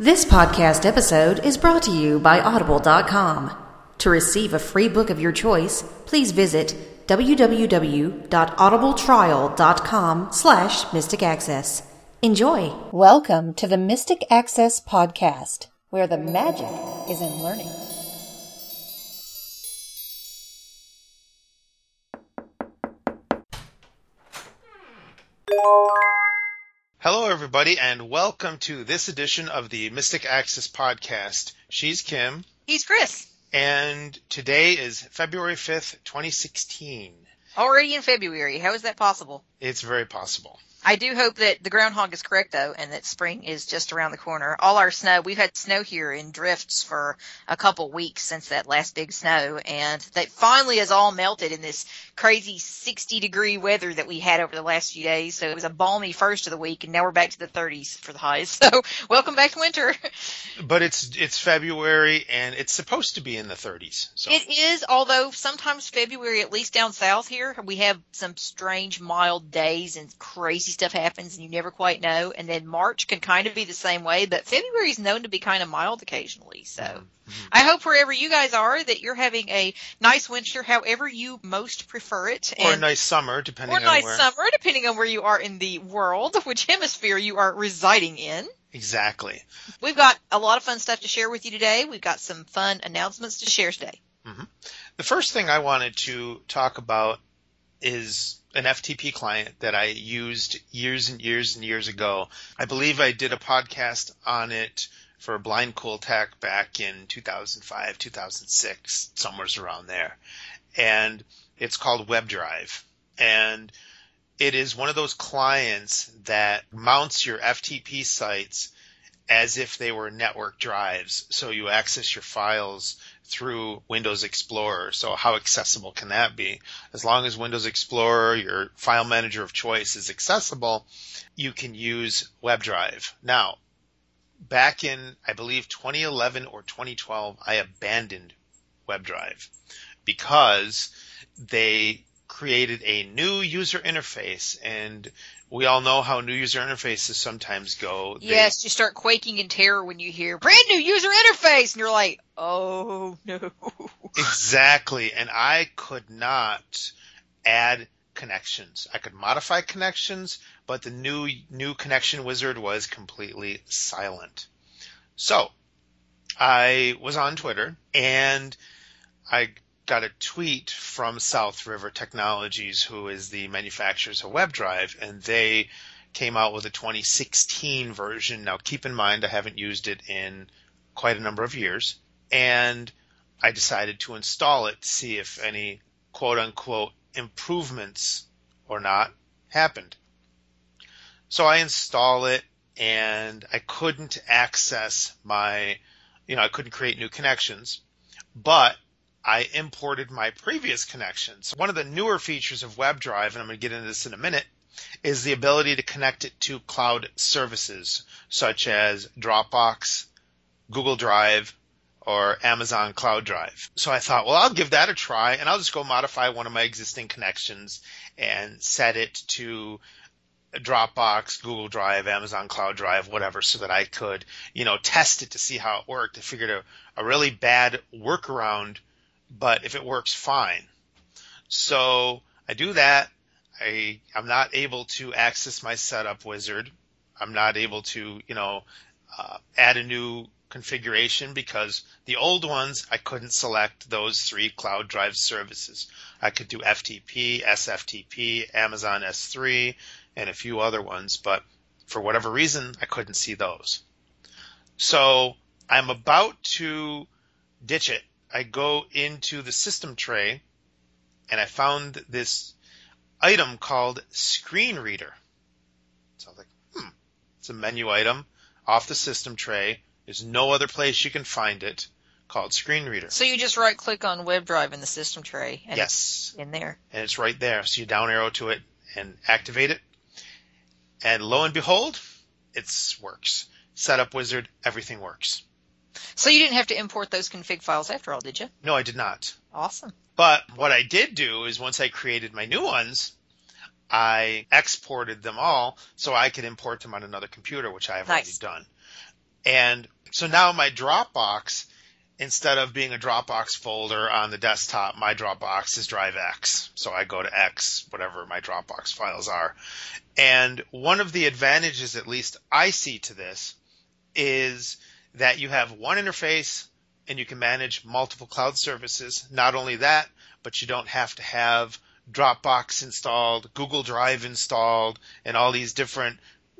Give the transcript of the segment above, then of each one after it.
This podcast episode is brought to you by Audible.com. To receive a free book of your choice, please visit www.audibletrial.com slash mystic access. Enjoy. Welcome to the Mystic Access Podcast, where the magic is in learning. Hello, everybody, and welcome to this edition of the Mystic Access Podcast. She's Kim, He's Chris. and today is February 5th, 2016. Already in February. How is that possible? It's very possible. I do hope that the groundhog is correct though, and that spring is just around the corner. All our snow, we've had snow here in drifts for a couple weeks since that last big snow, and that finally has all melted in this crazy 60 degree weather that we had over the last few days. So it was a balmy first of the week, and now we're back to the 30s for the highs. So welcome back to winter. But it's it's February, and it's supposed to be in the 30s. So It is, although sometimes February, at least down south here, we have some strange mild days and crazy stuff happens and you never quite know. And then March can kind of be the same way, but February is known to be kind of mild occasionally. So Mm-hmm. I hope wherever you guys are that you're having a nice winter, however you most prefer it. or a nice summer, depending or on nice where. summer, depending on where you are in the world, which hemisphere you are residing in. Exactly. We've got a lot of fun stuff to share with you today. We've got some fun announcements to share today. Mm-hmm. The first thing I wanted to talk about is an FTP client that I used years and years and years ago. I believe I did a podcast on it for Blind Cool Tech back in 2005, 2006, somewhere around there. And it's called WebDrive. And it is one of those clients that mounts your FTP sites as if they were network drives. So you access your files through Windows Explorer. So how accessible can that be? As long as Windows Explorer, your file manager of choice is accessible, you can use WebDrive. Now, back in, I believe 2011 or 2012, I abandoned WebDrive because they created a new user interface and we all know how new user interfaces sometimes go. They- Yes, you start quaking in terror when you hear brand new user interface, and you're like, "Oh no!" Exactly. And I could not add connections. I could modify connections, but the new new connection wizard was completely silent. So I was on Twitter and I got a tweet from South River Technologies, who is the manufacturers of WebDrive, and they came out with a 2016 version. Now keep in mind I haven't used it in quite a number of years. And I decided to install it to see if any quote unquote improvements or not happened. So I install it and I couldn't access my, you know, I couldn't create new connections, but I imported my previous connections. One of the newer features of WebDrive, and I'm going to get into this in a minute, is the ability to connect it to cloud services such as Dropbox, Google Drive, or Amazon Cloud Drive. So I thought, well, I'll give that a try and I'll just go modify one of my existing connections and set it to Dropbox, Google Drive, Amazon Cloud Drive, whatever, so that I could, you know, test it to see how it worked. I figured a, a really bad workaround, but if it works, fine. So I do that. I, I'm not able to access my setup wizard. I'm not able to, you know, uh, add a new configuration because the old ones I couldn't select those three cloud drive services. I could do FTP, SFTP, Amazon S3, and a few other ones, but for whatever reason I couldn't see those. So I'm about to ditch it. I go into the system tray and I found this item called Screen Reader. So I was like, hmm, it's a menu item off the system tray. There's no other place you can find it called Screen Reader. so you just right click on Web Drive in the system tray, and Yes, it's in there. and it's right there. So you down arrow to it and activate it. And lo and behold, it works. Setup wizard, everything works. So you didn't have to import those config files after all, did you? No, I did not. Awesome. But what I did do is once I created my new ones, I exported them all so I could import them on another computer, which I have Nice. already done. And so now my Dropbox, instead of being a Dropbox folder on the desktop, my Dropbox is Drive X. So I go to X, whatever my Dropbox files are. And one of the advantages, at least I see to this, is that you have one interface and you can manage multiple cloud services. Not only that, but you don't have to have Dropbox installed, Google Drive installed, and all these different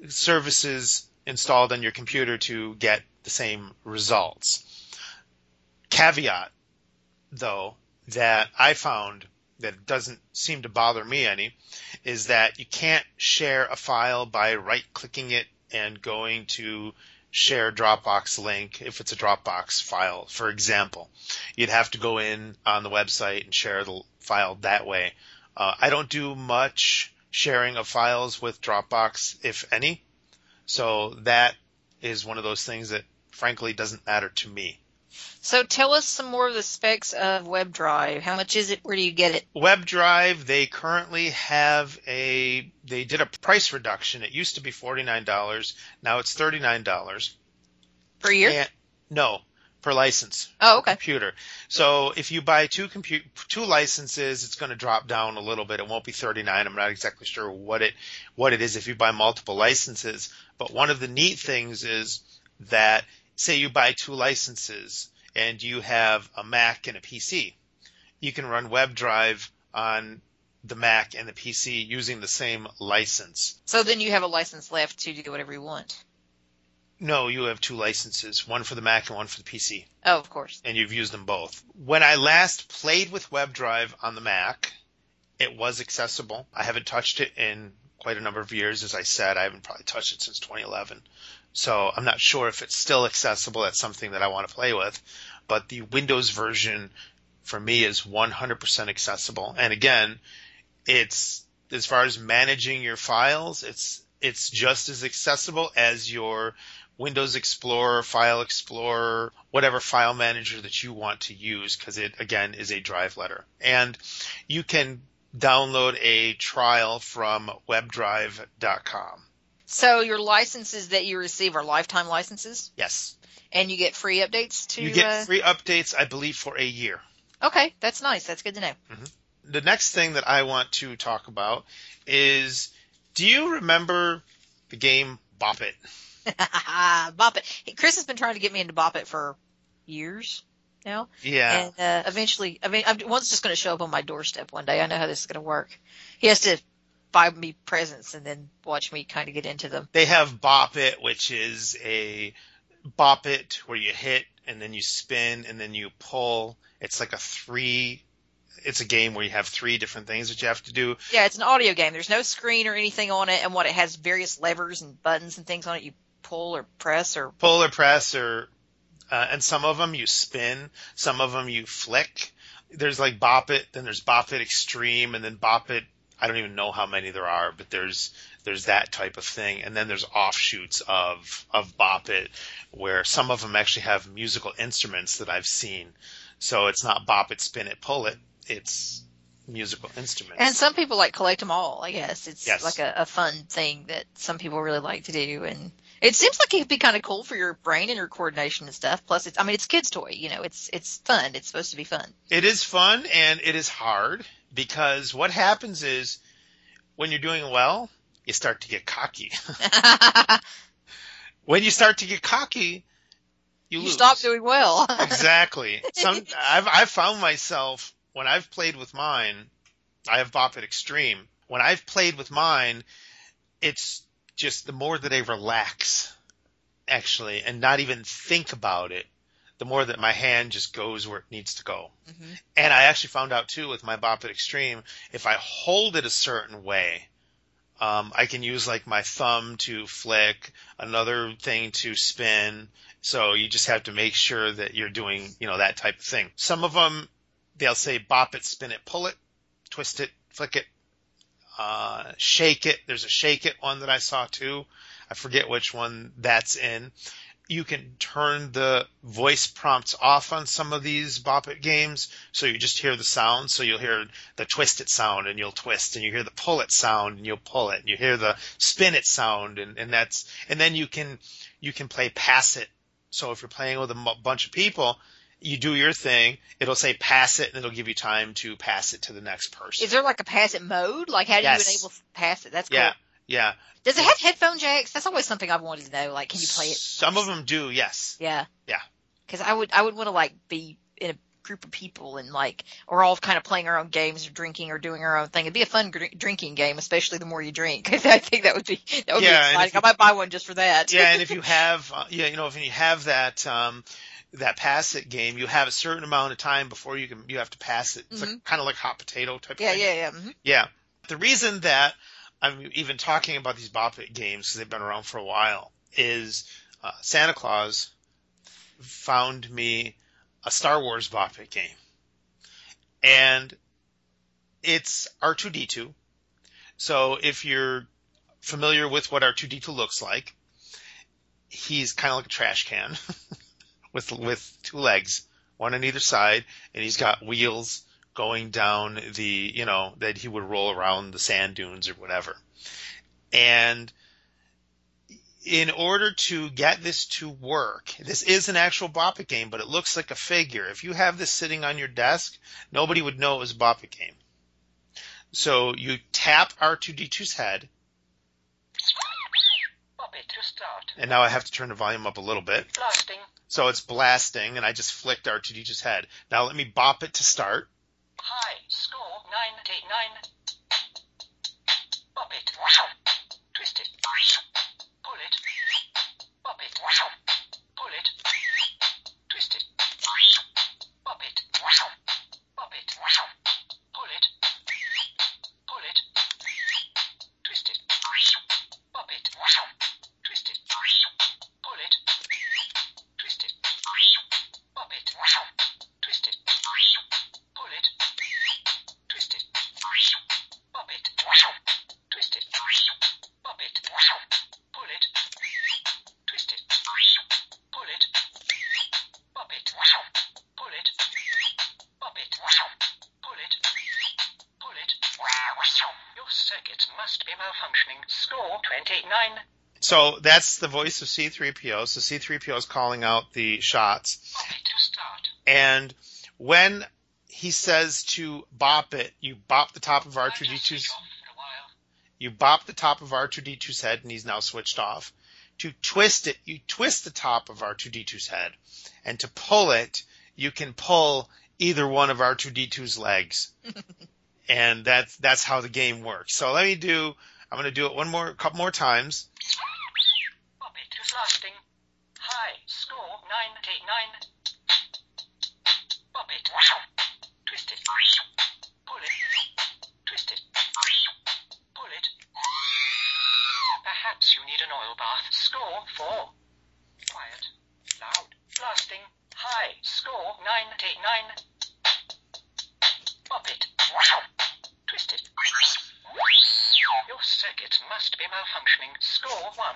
services installed on your computer to get the same results. Caveat, though, that I found that doesn't seem to bother me any is that you can't share a file by right clicking it and going to share Dropbox link if it's a Dropbox file, for example. You'd have to go in on the website and share the file that way. Uh, I don't do much sharing of files with Dropbox, if any. So that is one of those things that frankly doesn't matter to me. So tell us some more of the specs of WebDrive. How much is it? Where do you get it? WebDrive, they currently have a, they did a price reduction. It used to be $49. Now it's $39. Per year? And, no, per license. Oh, okay. Computer. So if you buy two compute two licenses, it's going to drop down a little bit. It won't be 39. I'm not exactly sure what it what it is if you buy multiple licenses. But one of the neat things is that say you buy two licenses and you have a Mac and a PC, you can run WebDrive on the Mac and the PC using the same license. So then you have a license left to do whatever you want. No, you have two licenses, one for the Mac and one for the PC. Oh, of course. And you've used them both. When I last played with WebDrive on the Mac, it was accessible. I haven't touched it in quite a number of years. As I said, I haven't probably touched it since 2011. So I'm not sure if it's still accessible. That's something that I want to play with. But the Windows version for me is 100% accessible. And again, it's as far as managing your files, it's it's just as accessible as your Windows Explorer, File Explorer, whatever file manager that you want to use because it again is a drive letter. And you can download a trial from webdrive.com. So your licenses that you receive are lifetime licenses? Yes. And you get free updates to You get uh... free updates I believe for a year. Okay, that's nice. That's good to know. Mm-hmm. The next thing that I want to talk about is do you remember the game Bop It? Bop It. Chris has been trying to get me into Bop It for years now. Yeah. And uh, eventually, I mean, I'm, one's just going to show up on my doorstep one day. I know how this is going to work. He has to buy me presents and then watch me kind of get into them. They have Bop It, which is a Bop It where you hit and then you spin and then you pull. It's like a three it's a game where you have three different things that you have to do. Yeah, it's an audio game. There's no screen or anything on it, and what it has various levers and buttons and things on it. You pull or press or pull or press or, uh, and some of them you spin, some of them you flick. There's like Bop It, then there's Bop It Extreme, and then Bop It. I don't even know how many there are, but there's there's that type of thing, and then there's offshoots of of Bop It, where some of them actually have musical instruments that I've seen. So it's not Bop It, Spin It, Pull It it's musical instruments. And some people like collect them all. I guess it's yes. like a, a, fun thing that some people really like to do, and it seems like it'd be kind of cool for your brain and your coordination and stuff. Plus, it's I mean, it's kids' toy. You know, it's it's fun. It's supposed to be fun. It is fun and it is hard because what happens is when you're doing well, you start to get cocky. when you start to get cocky, you, you stop doing well. exactly. Some I've I've found myself when I've played with mine, I have Bop It Extreme. When I've played with mine, it's just the more that I relax, actually, and not even think about it, the more that my hand just goes where it needs to go. Mm-hmm. And I actually found out too with my Bop It Extreme, if I hold it a certain way, um, I can use like my thumb to flick, another thing to spin. So you just have to make sure that you're doing, you know, that type of thing. Some of them, they'll say bop it, spin it, pull it, twist it, flick it, uh, shake it. There's a shake it one that I saw too. I forget which one that's in. You can turn the voice prompts off on some of these Bop It games, so you just hear the sound. So you'll hear the twist it sound and you'll twist, and you hear the pull it sound and you'll pull it, and you hear the spin it sound, and, and that's, and then you can you can play pass it. So if you're playing with a m- bunch of people, you do your thing, it'll say pass it and it'll give you time to pass it to the next person. Is there like a pass it mode? Like how do Yes. you enable pass it? That's cool. yeah. Yeah. Does it have headphone jacks? That's always something I've wanted to know. Like, can you play it? Some of them do, yes. Yeah. Yeah. Because I would, I would want to like be in a group of people and like, we're all kind of playing our own games or drinking or doing our own thing. It'd be a fun gr- drinking game, especially the more you drink. I think that would be, that would Yeah, be exciting. you- I might buy one just for that. yeah, and if you have, uh, yeah, you know, if you have that, um, that pass it game, you have a certain amount of time before you can, you have to pass it. It's like, kind of like hot potato type yeah, thing. yeah, yeah. mhm. Yeah. The reason that I'm even talking about these Bop It games, because they've been around for a while, is uh, Santa Claus found me a Star Wars Bop It game. And it's R2D2. So if you're familiar with what R2D2 looks like, he's kind of like a trash can with with two legs, one on either side, and he's got wheels going down the, you know, that he would roll around the sand dunes or whatever. And in order to get this to work, this is an actual Bop It game, but it looks like a figure. If you have this sitting on your desk, nobody would know it was a Bop It game. So you tap R2D2's head, Pop to start. and now I have to turn the volume up a little bit. Blasting. So it's blasting, and I just flicked R2D2's head. Now let me bop it to start. High. Score 99. Pop it. Twist it. Pull it. Pop it. Your circuits must be malfunctioning. Score 29. So that's the voice of C3PO. So C3PO is calling out the shots. Pop it to start. And when he says to bop it, you bop the top of I R2D2's, off for a while. you bop the top of R2D2's head and he's now switched off. To twist it, you twist the top of R2D2's head. And to pull it, you can pull either one of R2D2's legs. and that's, that's how the game works. So let me do, I'm going to do it one more, a couple more times. Pop it to blasting. High. Score 99. Pop it. Twist it. Pull it. Twist it. Pull it. Perhaps you need an oil bath. Score 4. Quiet. Loud. Blasting. High. Score 99. Pop it. Your circuits must be malfunctioning. Score 1.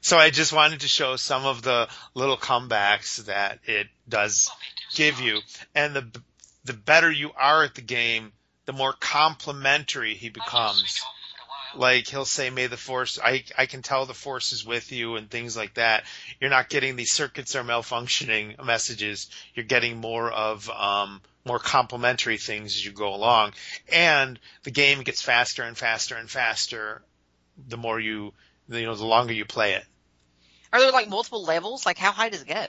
So I just wanted to show some of the little comebacks that it does Pop it to give you, and the the better you are at the game, the more complimentary he becomes. Like he'll say, "May the force," I I can tell the force is with you, and things like that. You're not getting these circuits are malfunctioning messages. You're getting more of um more complimentary things as you go along, and the game gets faster and faster and faster. The more you, you know, the longer you play it. Are there like multiple levels? Like how high does it go?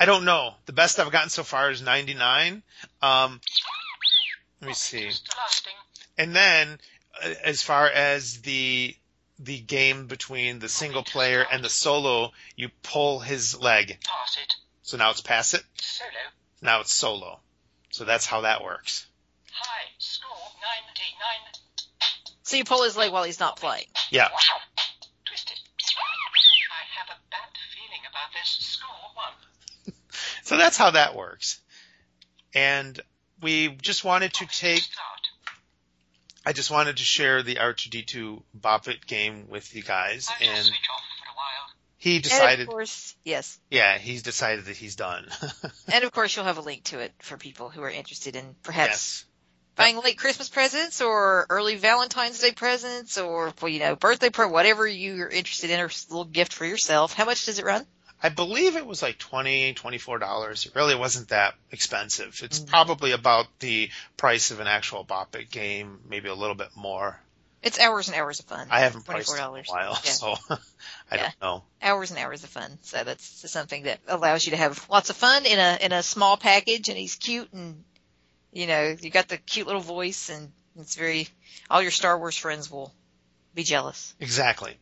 I don't know. The best I've gotten so far is 99. Um, let me see. And then, as far as the the game between the single player and the solo, you pull his leg. Pass it. So now it's pass it. Solo. Now it's solo. So that's how that works. High. Score 99. So you pull his leg while he's not playing. Yeah. Twist it. I have a bad feeling about this. Score 1. So that's how that works. And we just wanted to take. Start. I just wanted to share the R2D2 Bop It game with you guys, I'll and switch off for a while. he And decided. of course, yes. Yeah, he's decided that he's done. And of course, you'll have a link to it for people who are interested in perhaps yes. buying late Christmas presents or early Valentine's Day presents or well, you know birthday pre whatever you're interested in or a little gift for yourself. How much does it run? I believe it was like twenty, twenty-four dollars. It really wasn't that expensive. It's mm-hmm. probably about the price of an actual Bop It game, maybe a little bit more. It's hours and hours of fun. I haven't priced it in a while, yeah. so I yeah. don't know. Hours and hours of fun. So that's something that allows you to have lots of fun in a in a small package, and he's cute, and you know you got the cute little voice, and it's very. All your Star Wars friends will be jealous. Exactly.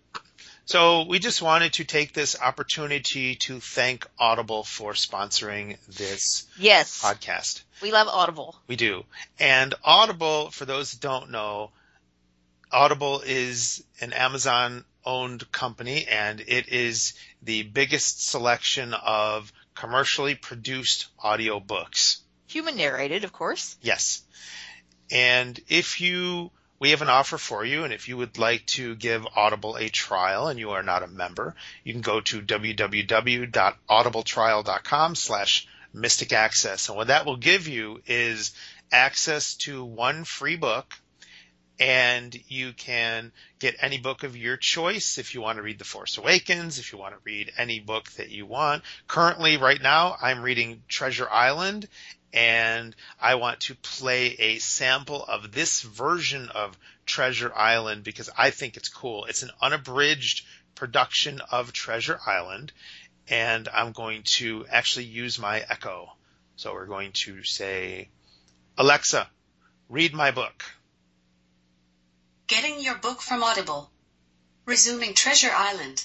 So we just wanted to take this opportunity to thank Audible for sponsoring this yes. podcast. We love Audible. We do. And Audible, for those that don't know, Audible is an Amazon owned company and it is the biggest selection of commercially produced audiobooks. Human narrated, of course. Yes. And if you we have an offer for you, and if you would like to give Audible a trial and you are not a member, you can go to www.audibletrial.com slash mystic access. And what that will give you is access to one free book and you can get any book of your choice if you want to read The Force Awakens, if you want to read any book that you want. Currently, right now, I'm reading Treasure Island, and I want to play a sample of this version of Treasure Island because I think it's cool. It's an unabridged production of Treasure Island, and I'm going to actually use my Echo. So we're going to say, Alexa, read my book. Getting your book from Audible. Resuming Treasure Island.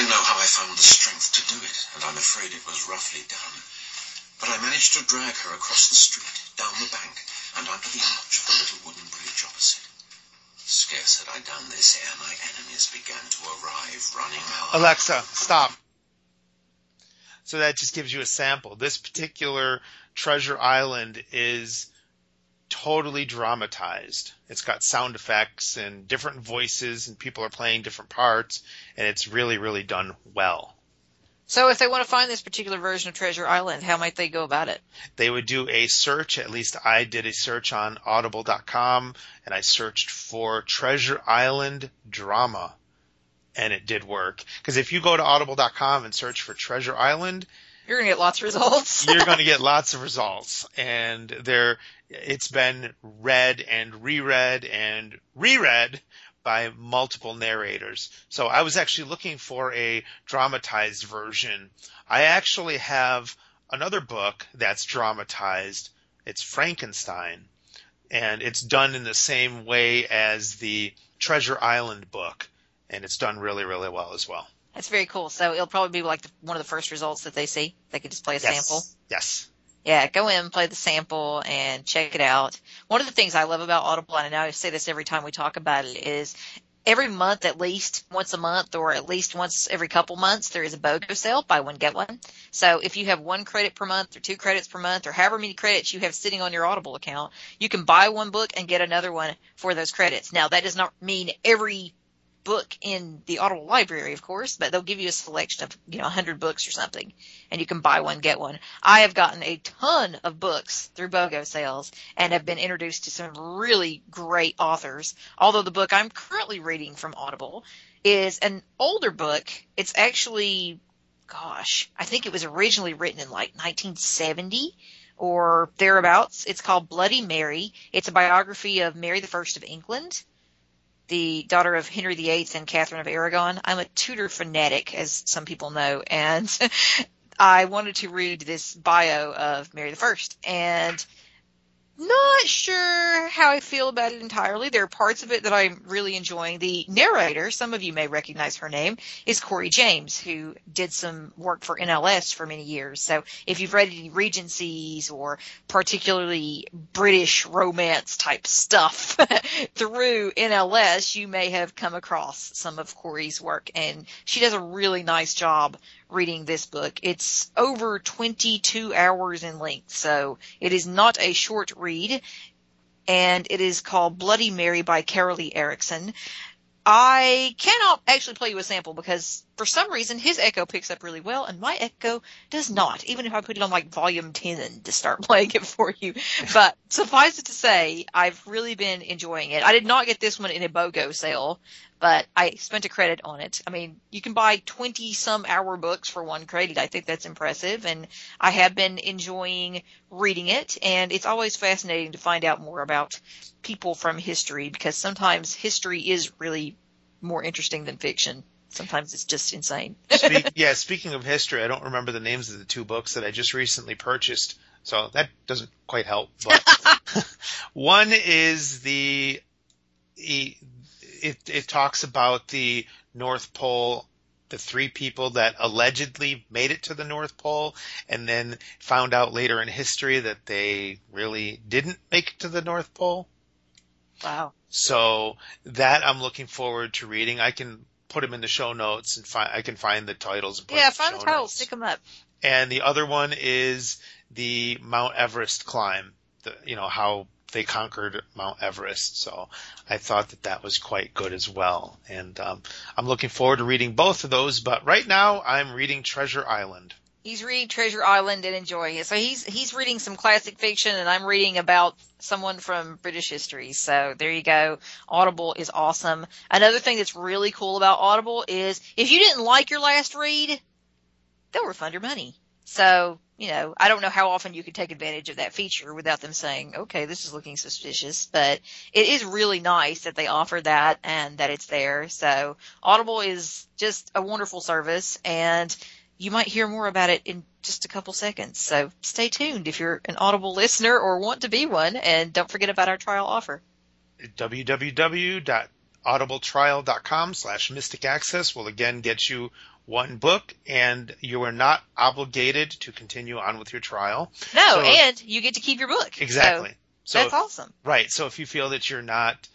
I don't know how I found the strength to do it, and I'm afraid it was roughly done. But I managed to drag her across the street, down the bank, and under the arch of the little wooden bridge opposite. Scarce had I done this ere my enemies began to arrive, running out. Alexa, stop. So that just gives you a sample. This particular Treasure Island is totally dramatized. It's got sound effects and different voices and people are playing different parts and it's really, really done well. So if they want to find this particular version of Treasure Island, how might they go about it? They would do a search, at least I did a search on audible.com and I searched for Treasure Island drama and it did work. Because if you go to audible.com and search for Treasure Island, you're gonna get lots of results. you're gonna get lots of results, and there, it's been read and reread and reread by multiple narrators. So I was actually looking for a dramatized version. I actually have another book that's dramatized. It's Frankenstein, and it's done in the same way as the Treasure Island book, and it's done really, really well as well. That's very cool. So it'll probably be like the, one of the first results that they see. They can just play a yes. sample. Yes. Yeah, go in, play the sample, and check it out. One of the things I love about Audible, and I say this every time we talk about it, is every month, at least once a month, or at least once every couple months, there is a BOGO sale, buy one get one. So if you have one credit per month, or two credits per month, or however many credits you have sitting on your Audible account, you can buy one book and get another one for those credits. Now that does not mean every book in the Audible library, of course, but they'll give you a selection of, you know, 100 books or something, and you can buy one, get one. I have gotten a ton of books through BOGO sales and have been introduced to some really great authors. Although the book I'm currently reading from Audible is an older book. It's actually, gosh, I think it was originally written in like 1970 or thereabouts. It's called Bloody Mary. It's a biography of Mary the First of England the daughter of Henry VIII and Catherine of Aragon. I'm a Tudor fanatic, as some people know, and I wanted to read this bio of Mary I. And not sure how I feel about it entirely. There are parts of it that I'm really enjoying. The narrator, some of you may recognize her name, is Corrie James, who did some work for NLS for many years. So if you've read any Regencies or particularly British romance type stuff through NLS, you may have come across some of Corrie's work. And she does a really nice job reading this book. It's over 22 hours in length, so it is not a short read, and it is called Bloody Mary by Carolly Erickson. I cannot actually play you a sample because for some reason his echo picks up really well and my echo does not, even if I put it on like volume 10 to start playing it for you. But suffice it to say, I've really been enjoying it. I did not get this one in a BOGO sale, but I spent a credit on it. I mean, you can buy 20 some hour books for one credit. I think that's impressive and I have been enjoying reading it and it's always fascinating to find out more about people from history because sometimes history is really more interesting than fiction. Sometimes it's just insane. Speak, yeah, speaking of history, I don't remember the names of the two books that I just recently purchased, so that doesn't quite help. But one is the it, it talks about the North Pole, the three people that allegedly made it to the North Pole, and then found out later in history that they really didn't make it to the North Pole. Wow. So that I'm looking forward to reading. I can put them in the show notes and find, I can find the titles. And put yeah, find the show titles, stick them up. And the other one is the Mount Everest climb. The, you know, how they conquered Mount Everest. So I thought that that was quite good as well. And, um, I'm looking forward to reading both of those, but right now I'm reading Treasure Island. He's reading Treasure Island and enjoying it. So he's he's reading some classic fiction, and I'm reading about someone from British history. So there you go. Audible is awesome. Another thing that's really cool about Audible is if you didn't like your last read, they'll refund your money. So you know, I don't know how often you could take advantage of that feature without them saying, okay, this is looking suspicious, but it is really nice that they offer that and that it's there. So Audible is just a wonderful service and you might hear more about it in just a couple seconds. So stay tuned if you're an Audible listener or want to be one, and don't forget about our trial offer. www.audibletrial.com slash mystic access will again get you one book and you are not obligated to continue on with your trial. No, So- and you get to keep your book. Exactly. So So, that's awesome. right. So if you feel that you're not,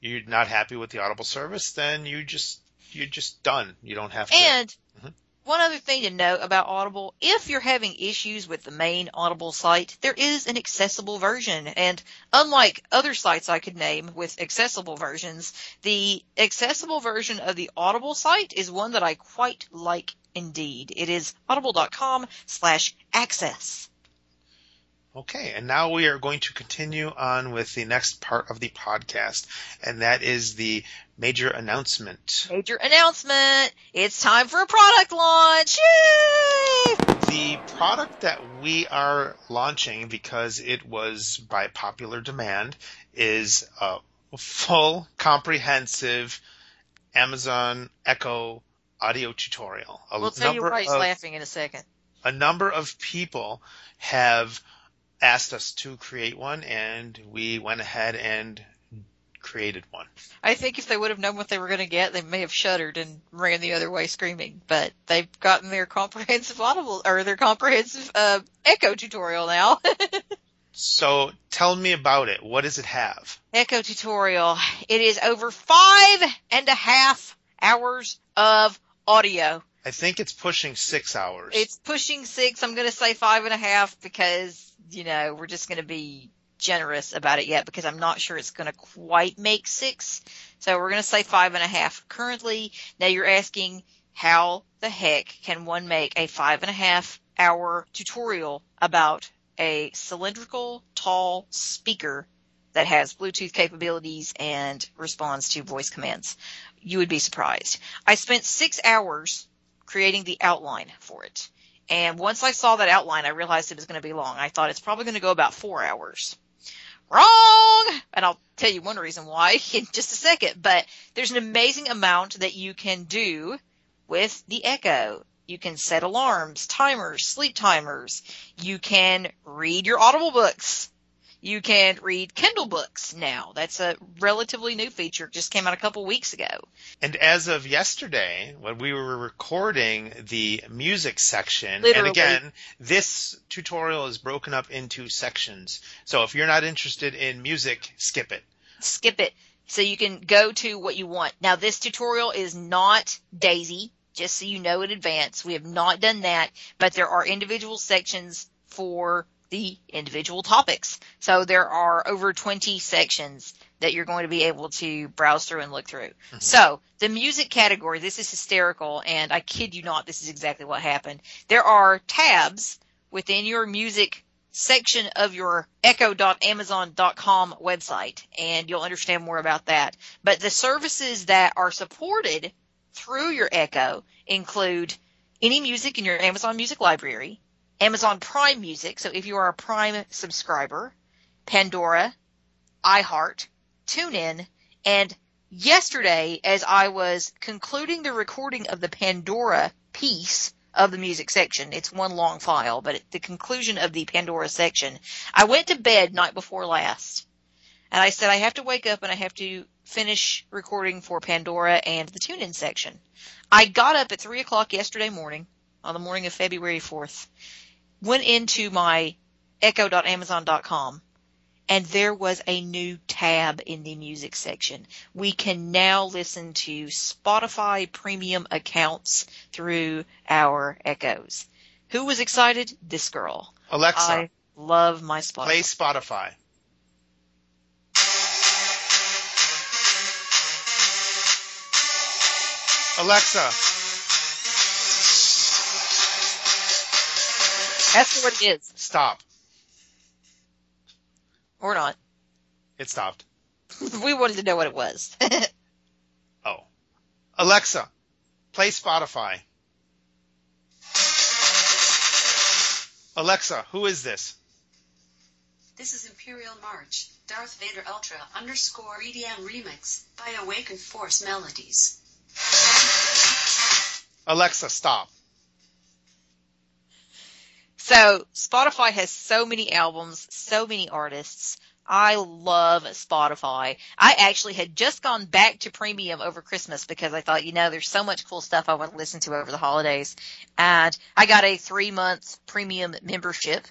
you're not happy with the Audible service, then you just, you're just done. You don't have to. And Mhm. One other thing to note about Audible, if you're having issues with the main Audible site, there is an accessible version. And unlike other sites I could name with accessible versions, the accessible version of the Audible site is one that I quite like indeed. It is audible.com slash access. Okay, and now we are going to continue on with the next part of the podcast, and that is the major announcement. Major announcement. It's time for a product launch. Yay! The product that we are launching, because it was by popular demand, is a full, comprehensive Amazon Echo audio tutorial. A We'll tell you why he's of- laughing in a second. a number of people have asked us to create one, and we went ahead and created one. I think if they would have known what they were going to get, they may have shuddered and ran the other way screaming. But they've gotten their comprehensive audible or their comprehensive uh, echo tutorial now. So tell me about it. What does it have? echo tutorial. It is over five and a half hours of audio. I think it's pushing six hours. It's pushing six. I'm going to say five and a half because, you know, we're just going to be generous about it yet because I'm not sure it's going to quite make six. So we're going to say five and a half currently. Now you're asking how the heck can one make a five and a half hour tutorial about a cylindrical tall speaker that has Bluetooth capabilities and responds to voice commands? You would be surprised. I spent six hours creating the outline for it. And once I saw that outline, I realized it was going to be long. I thought it's probably going to go about four hours. Wrong! And I'll tell you one reason why in just a second, but there's an amazing amount that you can do with the Echo. You can set alarms, timers, sleep timers. You can read your Audible books. You can read Kindle books now. That's a relatively new feature. It just came out a couple weeks ago. and as of yesterday, when we were recording the music section, Literally. and again, this tutorial is broken up into sections. So if you're not interested in music, skip it. skip it so you can go to what you want. Now this tutorial is not Daisy, just so you know in advance. We have not done that, but there are individual sections for the individual topics. So there are over 20 sections that you're going to be able to browse through and look through. Mm-hmm. So the music category, this is hysterical, and I kid you not, this is exactly what happened. There are tabs within your music section of your echo.amazon.com website, and you'll understand more about that. But the services that are supported through your Echo include any music in your Amazon Music library, Amazon Prime Music, so if you are a Prime subscriber, Pandora, iHeart, TuneIn, and yesterday as I was concluding the recording of the Pandora piece of the music section, it's one long file, but at the conclusion of the Pandora section, I went to bed night before last. And I said I have to wake up and I have to finish recording for Pandora and the TuneIn section. I got up at three o'clock yesterday morning, on the morning of February 4th, went into my echo.amazon.com and there was a new tab in the music section. We can now listen to Spotify premium accounts through our echoes. Who was excited? This girl. Alexa, I love my Spotify. play Spotify. Alexa, That's what it is. stop. Or not. It stopped. we wanted to know what it was. Oh. Alexa, play Spotify. Alexa, who is this? This is Imperial March, Darth Vader Ultra underscore EDM remix by Awakened Force Melodies. Alexa, stop. So Spotify has so many albums, so many artists. I love Spotify. I actually had just gone back to premium over Christmas because I thought, you know, there's so much cool stuff I want to listen to over the holidays. And I got a three month premium membership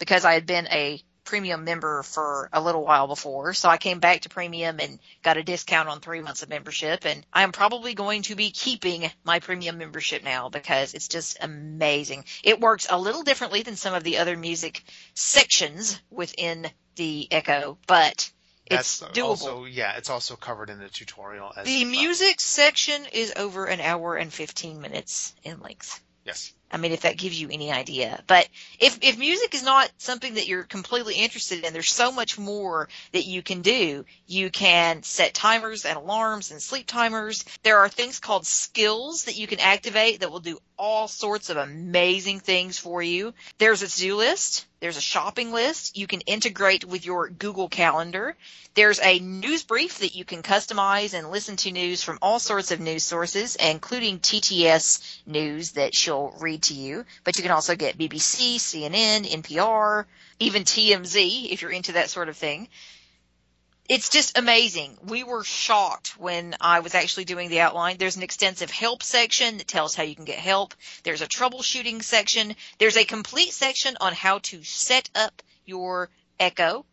because I had been a premium member for a little while before. So I came back to premium and got a discount on three months of membership. And I'm probably going to be keeping my premium membership now because it's just amazing. It works a little differently than some of the other music sections within the Echo, but it's That's doable. also yeah, it's also covered in the tutorial as the well. music section is over an hour and 15 minutes in length. Yes. I mean, if that gives you any idea. But if, if music is not something that you're completely interested in, there's so much more that you can do. You can set timers and alarms and sleep timers. There are things called skills that you can activate that will do all sorts of amazing things for you. There's a to-do list. There's a shopping list. You can integrate with your Google Calendar. There's a news brief that you can customize and listen to news from all sorts of news sources, including TTS news that she'll read to you. But you can also get BBC, CNN, NPR, even TMZ if you're into that sort of thing. It's just amazing. We were shocked when I was actually doing the outline. There's an extensive help section that tells how you can get help. There's a troubleshooting section. There's a complete section on how to set up your Echo.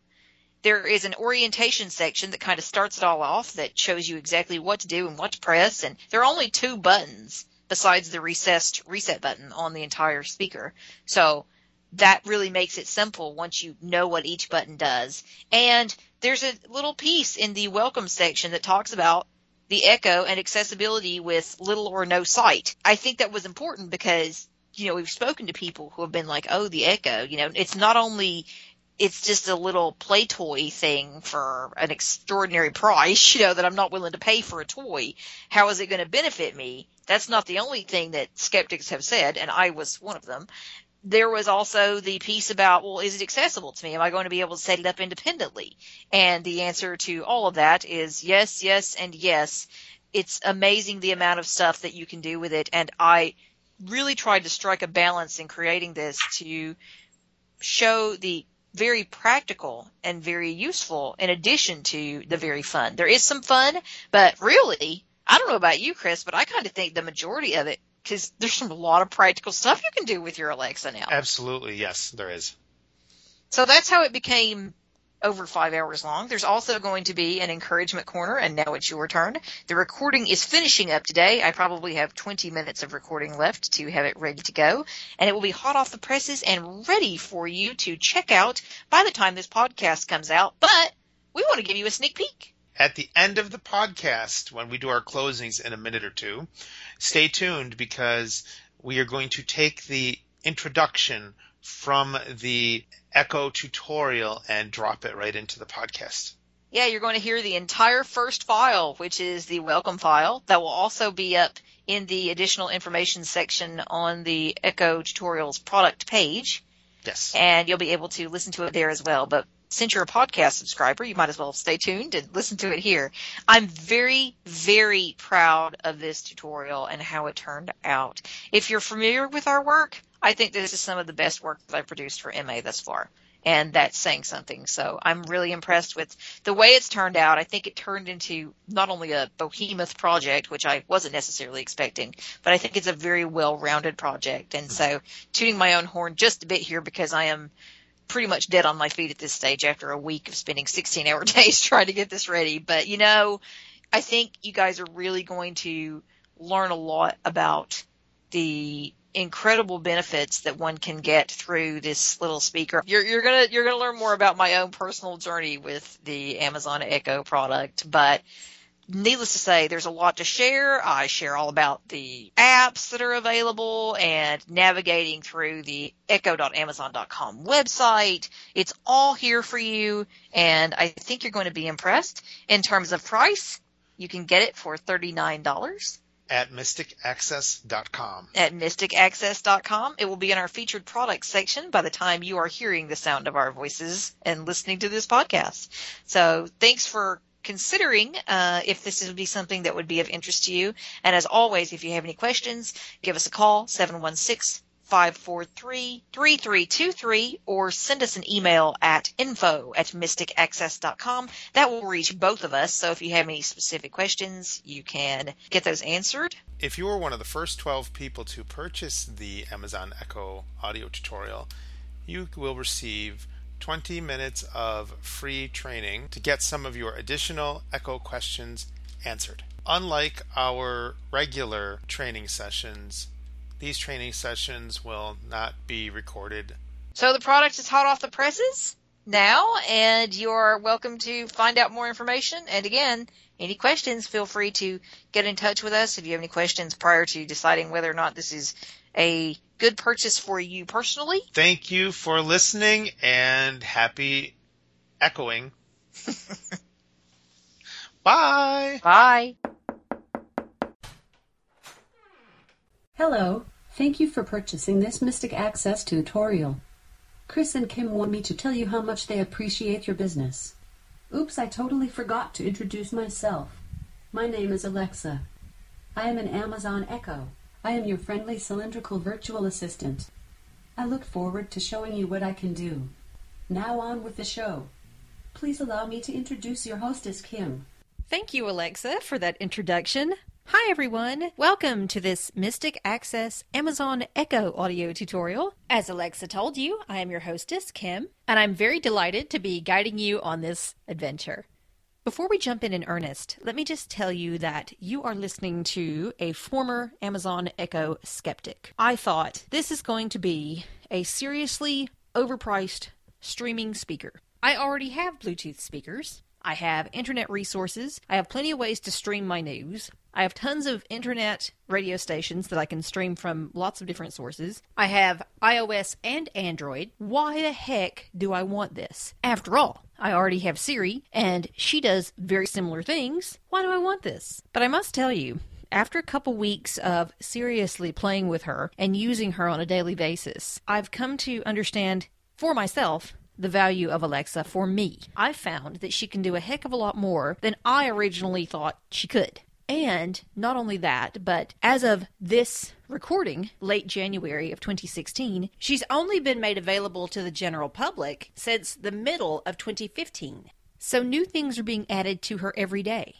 There is an orientation section that kind of starts it all off that shows you exactly what to do and what to press. And there are only two buttons besides the recessed reset button on the entire speaker. So that really makes it simple once you know what each button does. And there's a little piece in the welcome section that talks about the echo and accessibility with little or no sight. I think that was important because, you know, we've spoken to people who have been like, oh, the echo, you know, it's not only it's just a little play toy thing for an extraordinary price, you know, that I'm not willing to pay for a toy. How is it going to benefit me? That's not the only thing that skeptics have said, and I was one of them. There was also the piece about, well, is it accessible to me? Am I going to be able to set it up independently? And the answer to all of that is yes, yes, and yes. It's amazing the amount of stuff that you can do with it, and I really tried to strike a balance in creating this to show the very practical and very useful in addition to the very fun. There is some fun, but really, I don't know about you, Chris, but I kind of think the majority of it, because there's some a lot of practical stuff you can do with your Alexa now. Absolutely, yes, there is. So that's how it became over five hours long. There's also going to be an encouragement corner, and now it's your turn. The recording is finishing up today. I probably have 20 minutes of recording left to have it ready to go, and it will be hot off the presses and ready for you to check out by the time this podcast comes out. But we want to give you a sneak peek. At the end of the podcast, when we do our closings in a minute or two, stay tuned because we are going to take the introduction from the Echo tutorial and drop it right into the podcast. Yeah, you're going to hear the entire first file, which is the welcome file. That will also be up in the additional information section on the Echo Tutorials product page. Yes. And you'll be able to listen to it there as well. But since you're a podcast subscriber, you might as well stay tuned and listen to it here. I'm very, very proud of this tutorial and how it turned out. If you're familiar with our work, I think this is some of the best work that I've produced for MA thus far and that's saying something. So I'm really impressed with the way it's turned out. I think it turned into not only a behemoth project, which I wasn't necessarily expecting, but I think it's a very well-rounded project. And so tooting my own horn just a bit here because I am pretty much dead on my feet at this stage after a week of spending 16 hour days trying to get this ready. But you know, I think you guys are really going to learn a lot about the incredible benefits that one can get through this little speaker. You're, you're gonna you're gonna learn more about my own personal journey with the Amazon Echo product, but needless to say, there's a lot to share. I share all about the apps that are available and navigating through the echo.amazon.com website. It's all here for you, and I think you're going to be impressed. In terms of price, you can get it for $39 at mysticaccess.com. At mysticaccess.com. It will be in our featured products section by the time you are hearing the sound of our voices and listening to this podcast. So thanks for considering uh, if this would be something that would be of interest to you. And as always, if you have any questions, give us a call, 716 543-3323 or send us an email at info at mysticaccess.com. That will reach both of us. So if you have any specific questions, you can get those answered. If you were one of the first 12 people to purchase the Amazon Echo audio tutorial, you will receive 20 minutes of free training to get some of your additional Echo questions answered. Unlike our regular training sessions, these training sessions will not be recorded. So the product is hot off the presses now, and you're welcome to find out more information. And again, any questions, feel free to get in touch with us if you have any questions prior to deciding whether or not this is a good purchase for you personally. Thank you for listening and happy echoing. Bye. Bye. Hello, thank you for purchasing this Mystic Access tutorial. Chris and Kim want me to tell you how much they appreciate your business. Oops, I totally forgot to introduce myself. My name is Alexa. I am an Amazon Echo. I am your friendly cylindrical virtual assistant. I look forward to showing you what I can do. Now on with the show. Please allow me to introduce your hostess, Kim. Thank you, Alexa, for that introduction. Hi everyone! Welcome to this Mystic Access Amazon Echo audio tutorial. As Alexa told you, I am your hostess, Kim, and I'm very delighted to be guiding you on this adventure. Before we jump in in earnest, let me just tell you that you are listening to a former Amazon Echo skeptic. I thought this is going to be a seriously overpriced streaming speaker. I already have Bluetooth speakers. I have internet resources. I have plenty of ways to stream my news. I have tons of internet radio stations that I can stream from lots of different sources. I have iOS and Android. Why the heck do I want this? After all, I already have Siri, and she does very similar things. Why do I want this? But I must tell you, after a couple weeks of seriously playing with her and using her on a daily basis, I've come to understand for myself the value of Alexa for me. I found that she can do a heck of a lot more than I originally thought she could. And not only that, but as of this recording, late January of 2016, she's only been made available to the general public since the middle of 2015. So new things are being added to her every day.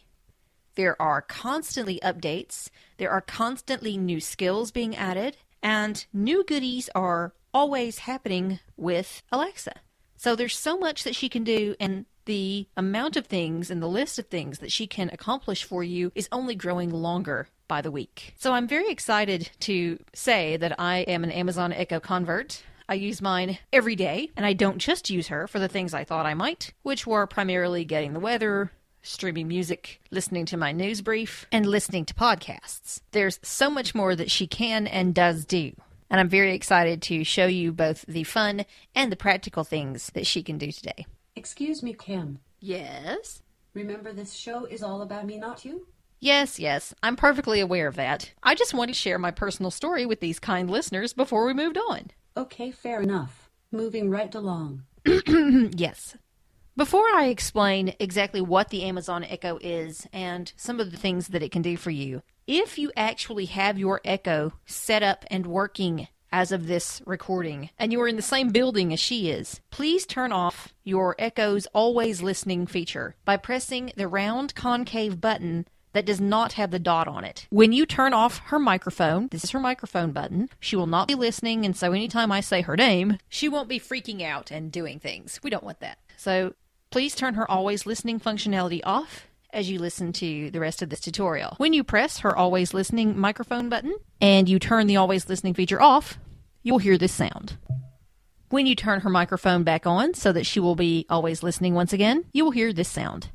There are constantly updates, there are constantly new skills being added, and new goodies are always happening with Alexa. So there's so much that she can do, and the amount of things and the list of things that she can accomplish for you is only growing longer by the week. So I'm very excited to say that I am an Amazon Echo convert. I use mine every day, and I don't just use her for the things I thought I might, which were primarily getting the weather, streaming music, listening to my news brief, and listening to podcasts. There's so much more that she can and does do. And I'm very excited to show you both the fun and the practical things that she can do today. Excuse me, Kim. Yes? Remember this show is all about me, not you? Yes, yes, I'm perfectly aware of that. I just wanted to share my personal story with these kind listeners before we moved on. Okay, fair enough. Moving right along. yes. Before I explain exactly what the Amazon Echo is and some of the things that it can do for you, if you actually have your Echo set up and working as of this recording and you are in the same building as she is, please turn off your Echo's always listening feature by pressing the round concave button that does not have the dot on it. When you turn off her microphone, this is her microphone button, she will not be listening, and so anytime I say her name, she won't be freaking out and doing things. We don't want that. So please turn her always listening functionality off as you listen to the rest of this tutorial. When you press her always listening microphone button and you turn the always listening feature off, you'll hear this sound. When you turn her microphone back on so that she will be always listening once again, you will hear this sound.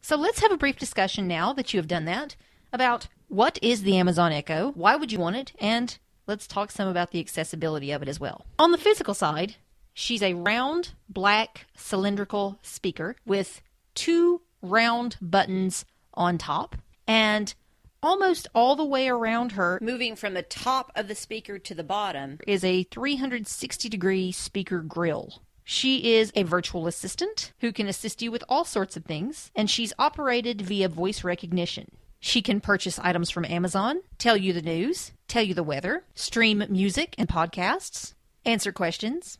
So let's have a brief discussion now that you have done that about what is the Amazon Echo, why would you want it, and let's talk some about the accessibility of it as well. On the physical side, she's a round, black, cylindrical speaker with two round buttons on top and almost all the way around her, moving from the top of the speaker to the bottom, is a 360 degree speaker grill. She is a virtual assistant who can assist you with all sorts of things, and she's operated via voice recognition. She can purchase items from Amazon, tell you the news, tell you the weather, stream music and podcasts, answer questions,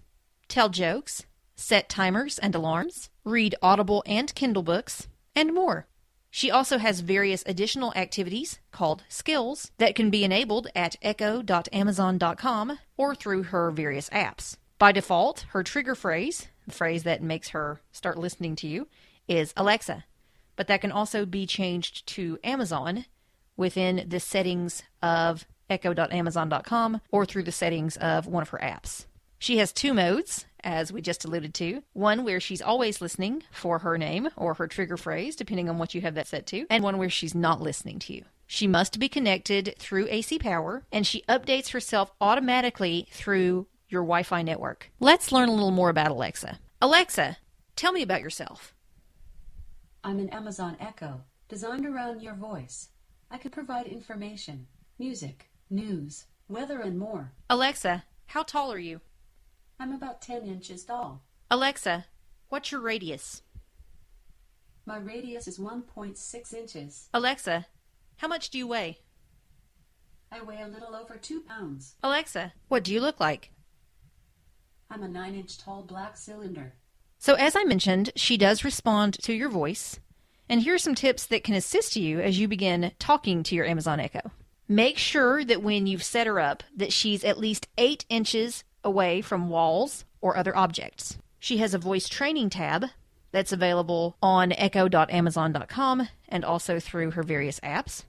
tell jokes, set timers and alarms, read Audible and Kindle books, and more. She also has various additional activities called skills that can be enabled at echo.amazon.com or through her various apps. By default, her trigger phrase, the phrase that makes her start listening to you, is Alexa. But that can also be changed to Amazon within the settings of echo.amazon.com or through the settings of one of her apps. She has two modes, as we just alluded to. One where she's always listening for her name or her trigger phrase, depending on what you have that set to, and one where she's not listening to you. She must be connected through AC power, and she updates herself automatically through your Wi Fi network. Let's learn a little more about Alexa. Alexa, tell me about yourself. I'm an Amazon Echo, designed around your voice. I can provide information, music, news, weather, and more. Alexa, how tall are you? I'm about 10 inches tall. Alexa, what's your radius? My radius is 1.6 inches. Alexa, how much do you weigh? I weigh a little over 2 pounds. Alexa, what do you look like? I'm a 9 inch tall black cylinder. So, as I mentioned, she does respond to your voice. And here are some tips that can assist you as you begin talking to your Amazon Echo. Make sure that when you've set her up that she's at least 8 inches away from walls or other objects. She has a voice training tab that's available on echo.amazon.com and also through her various apps.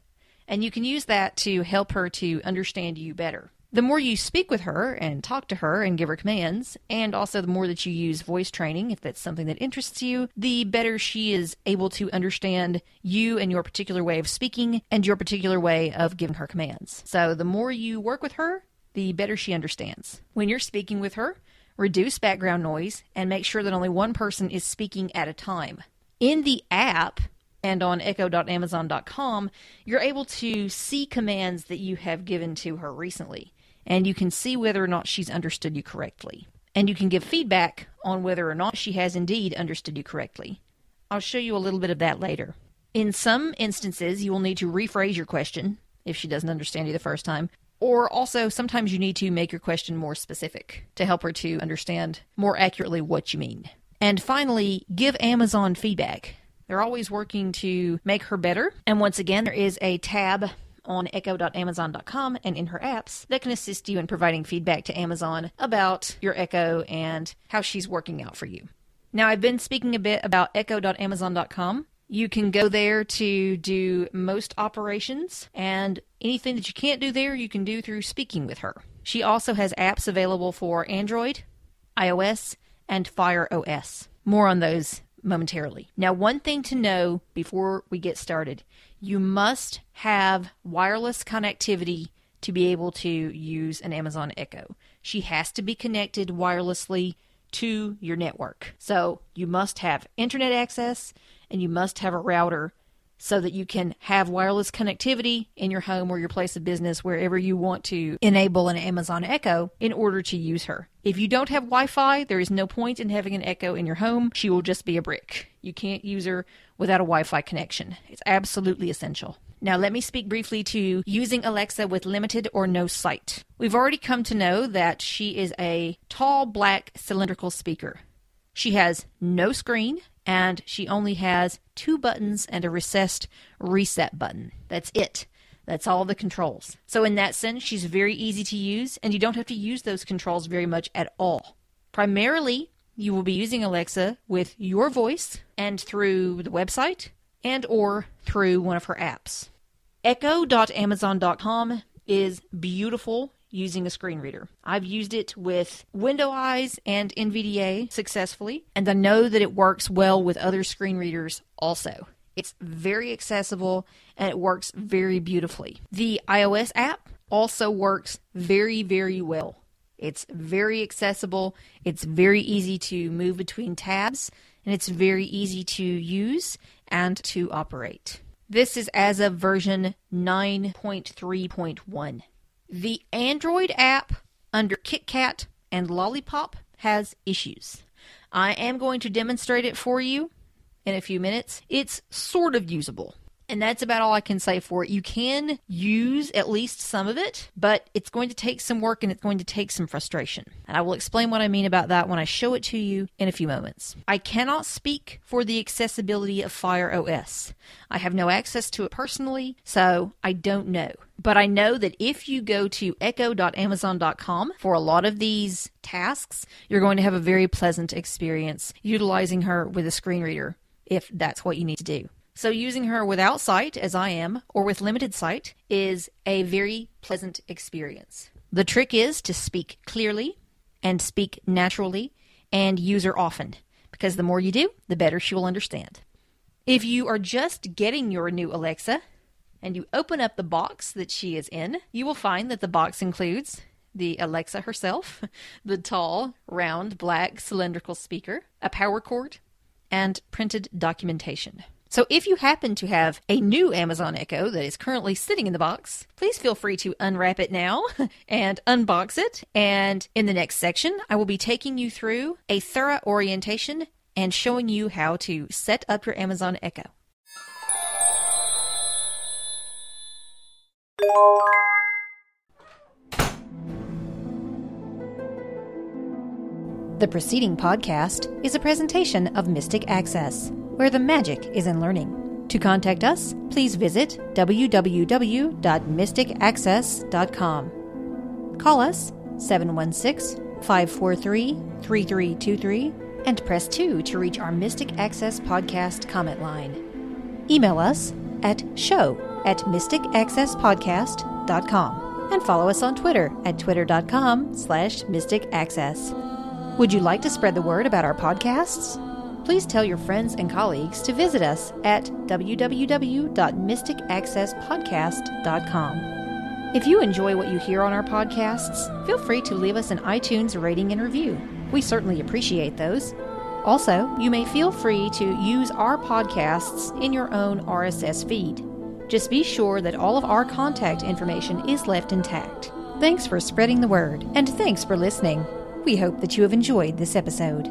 And you can use that to help her to understand you better. The more you speak with her and talk to her and give her commands, and also the more that you use voice training, if that's something that interests you, the better she is able to understand you and your particular way of speaking and your particular way of giving her commands. So the more you work with her, the better she understands. When you're speaking with her, reduce background noise and make sure that only one person is speaking at a time. In the app, and on echo.amazon.com, you're able to see commands that you have given to her recently and you can see whether or not she's understood you correctly. And you can give feedback on whether or not she has indeed understood you correctly. I'll show you a little bit of that later. In some instances, you will need to rephrase your question if she doesn't understand you the first time. Or also, sometimes you need to make your question more specific to help her to understand more accurately what you mean. And finally, give Amazon feedback. They're always working to make her better. And once again, there is a tab on echo.amazon.com and in her apps that can assist you in providing feedback to Amazon about your Echo and how she's working out for you. Now, I've been speaking a bit about echo.amazon.com. You can go there to do most operations, and anything that you can't do there, you can do through speaking with her. She also has apps available for Android, iOS, and Fire OS. More on those momentarily. Now, one thing to know before we get started you must have wireless connectivity to be able to use an Amazon Echo. She has to be connected wirelessly to your network. So you must have internet access and you must have a router so that you can have wireless connectivity in your home or your place of business, wherever you want to enable an Amazon Echo in order to use her. If you don't have Wi Fi, there is no point in having an Echo in your home. She will just be a brick. You can't use her without a Wi Fi connection. It's absolutely essential. Now, let me speak briefly to using Alexa with limited or no sight. We've already come to know that she is a tall, black, cylindrical speaker. She has no screen and she only has two buttons and a recessed reset button. That's it. That's all the controls. So, in that sense, she's very easy to use, and you don't have to use those controls very much at all. Primarily, you will be using Alexa with your voice and through the website and or through one of her apps. Echo.amazon.com is beautiful using a screen reader. I've used it with Window Eyes and NVDA successfully, and I know that it works well with other screen readers also. It's very accessible and it works very beautifully. The iOS app also works very, very well. It's very accessible, it's very easy to move between tabs, and it's very easy to use and to operate. This is as of version 9.3.1. The Android app under KitKat and Lollipop has issues. I am going to demonstrate it for you in a few minutes. It's sort of usable. And that's about all I can say for it. You can use at least some of it, but it's going to take some work and it's going to take some frustration. And I will explain what I mean about that when I show it to you in a few moments. I cannot speak for the accessibility of Fire OS. I have no access to it personally, so I don't know. But I know that if you go to echo.amazon.com for a lot of these tasks, you're going to have a very pleasant experience utilizing her with a screen reader if that's what you need to do. So, using her without sight, as I am, or with limited sight, is a very pleasant experience. The trick is to speak clearly and speak naturally and use her often, because the more you do, the better she will understand. If you are just getting your new Alexa and you open up the box that she is in, you will find that the box includes the Alexa herself, the tall, round, black, cylindrical speaker, a power cord, and printed documentation. So if you happen to have a new Amazon Echo that is currently sitting in the box, please feel free to unwrap it now and unbox it. And in the next section, I will be taking you through a thorough orientation and showing you how to set up your Amazon Echo. The preceding podcast is a presentation of Mystic Access, where the magic is in learning. To contact us, please visit www.mysticaccess.com. Call us 716 543 3323 and press 2 to reach our Mystic Access podcast comment line. Email us at show at mysticaccesspodcast.com and follow us on Twitter at twitter.com slash mysticaccess. Would you like to spread the word about our podcasts? Please tell your friends and colleagues to visit us at www.mysticaccesspodcast.com. If you enjoy what you hear on our podcasts, feel free to leave us an iTunes rating and review. We certainly appreciate those. Also, you may feel free to use our podcasts in your own RSS feed. Just be sure that all of our contact information is left intact. Thanks for spreading the word, and thanks for listening. We hope that you have enjoyed this episode.